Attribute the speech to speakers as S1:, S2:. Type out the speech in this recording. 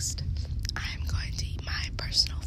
S1: next, I'm going to eat my personal